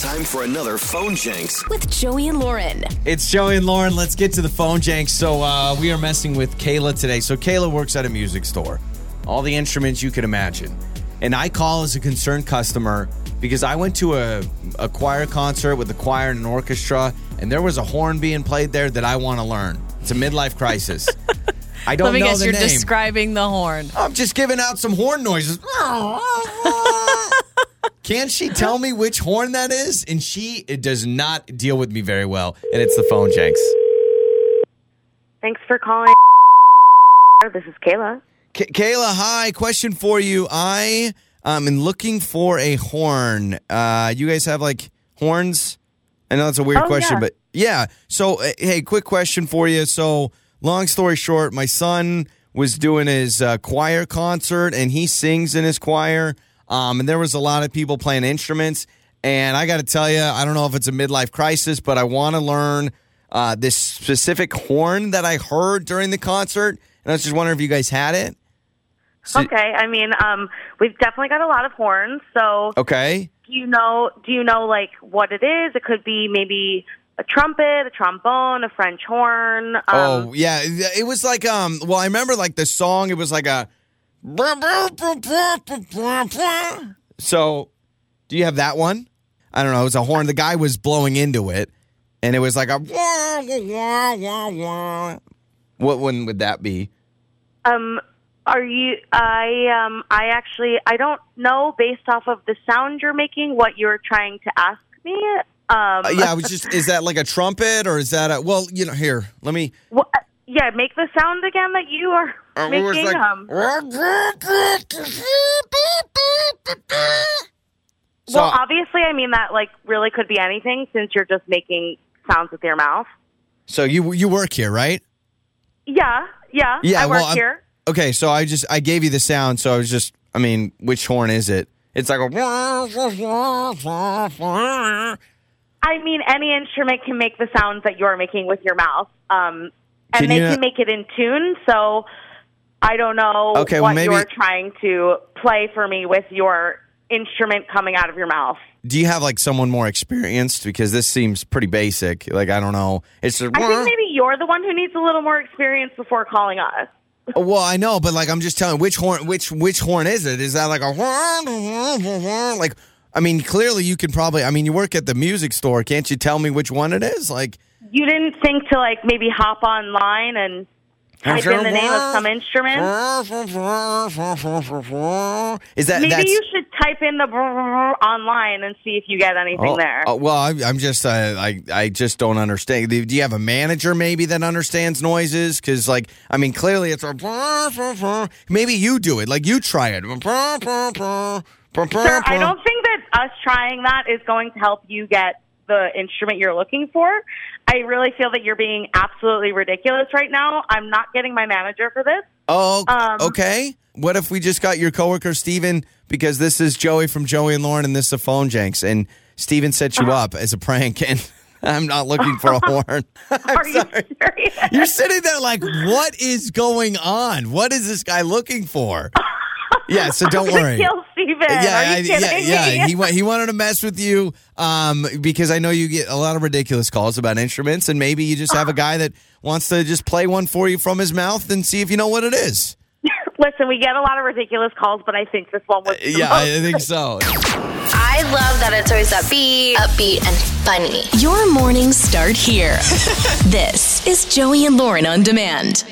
Time for another phone Jenks. with Joey and Lauren. It's Joey and Lauren. Let's get to the phone jank. So uh, we are messing with Kayla today. So Kayla works at a music store. All the instruments you could imagine. And I call as a concerned customer because I went to a, a choir concert with a choir and an orchestra, and there was a horn being played there that I want to learn. It's a midlife crisis. I don't Let me know guess, the you're name. describing the horn. I'm just giving out some horn noises. Can she tell me which horn that is? And she it does not deal with me very well. And it's the phone Jenks. Thanks for calling. This is Kayla. K- Kayla, hi. Question for you. I um, am looking for a horn. Uh, you guys have like horns? I know that's a weird Oh, question, yeah. but yeah. So, uh, hey, quick question for you. So, long story short, my son was doing his uh, choir concert and he sings in his choir. Um, and there was a lot of people playing instruments. And I got to tell you, I don't know if it's a midlife crisis, but I want to learn uh, this specific horn that I heard during the concert. And I was just wondering if you guys had it. So- Okay, I mean, um, we've definitely got a lot of horns. So, Okay. do you know? Do you know like what it is? It could be maybe a trumpet, a trombone, a French horn. Um, oh yeah, it was like um. Well, I remember like the song. It was like a. So, do you have that one? I don't know. It was a horn. The guy was blowing into it, and it was like a. What one would that be? um, are you? I um, I actually I don't know based off of the sound you're making what you're trying to ask me. Um, Uh, yeah, I was just. Is that like a trumpet or is that a? Well, you know, here. Let me. yeah, make the sound again that you are Uh, making. like- um, So, well, obviously, I mean that like really could be anything since you're just making sounds with your mouth. so you you work here, right? Yeah, yeah. Yeah, I work well, here. Okay, so I just I gave you the sound, so I was just I mean, which horn is it? It's like a I mean, any instrument can make the sounds that you're making with your mouth, um, and Can they you can make it in tune. So I don't know Okay, well, what maybe- you're trying to play for me with your instrument coming out of your mouth. Do you have like someone more experienced because this seems pretty basic. Like I don't know. It's just, I think maybe you're the one who needs a little more experience before calling us. Oh, well, I know, but like I'm just telling which horn which which horn is it? Is that like a horn? Like I mean, clearly you can probably I mean, you work at the music store, can't you tell me which one it is? Like You didn't think to like maybe hop online and type in the name of some instrument. Is that Maybe that's you should type in the online and see if you get anything Oh, there. oh, well, I, I'm just, uh, I, I just don't understand. Do do you have a manager maybe that understands noises? Because, like, I mean, clearly it's a. Maybe you do it. Like, you try it. Sir, I don't think that us trying that is going to help you get the instrument you're looking for. I really feel that you're being absolutely ridiculous right now. I'm not getting my manager for this. Oh, Um, okay. What if we just got your coworker Steven because this is Joey from Joey and Lauren and this is a phone Jenks and Steven set you up as a prank and I'm not looking for a horn. I'm Are you serious? You're sitting there like, what is going on? What is this guy looking for? Yeah, so don't I'm worry. Kill Steven. Yeah, Are I- you yeah, kidding yeah. me? He wa- he wanted to mess with you um, because I know you get a lot of ridiculous calls about instruments, and maybe you just have a guy that wants to just play one for you from his mouth and see if you know what it is. Listen, we get a lot of ridiculous calls, but I think this one was the Yeah, most I think so. I love that it's always upbeat, upbeat and funny. Your mornings start here. this is Joey and Lauren on demand.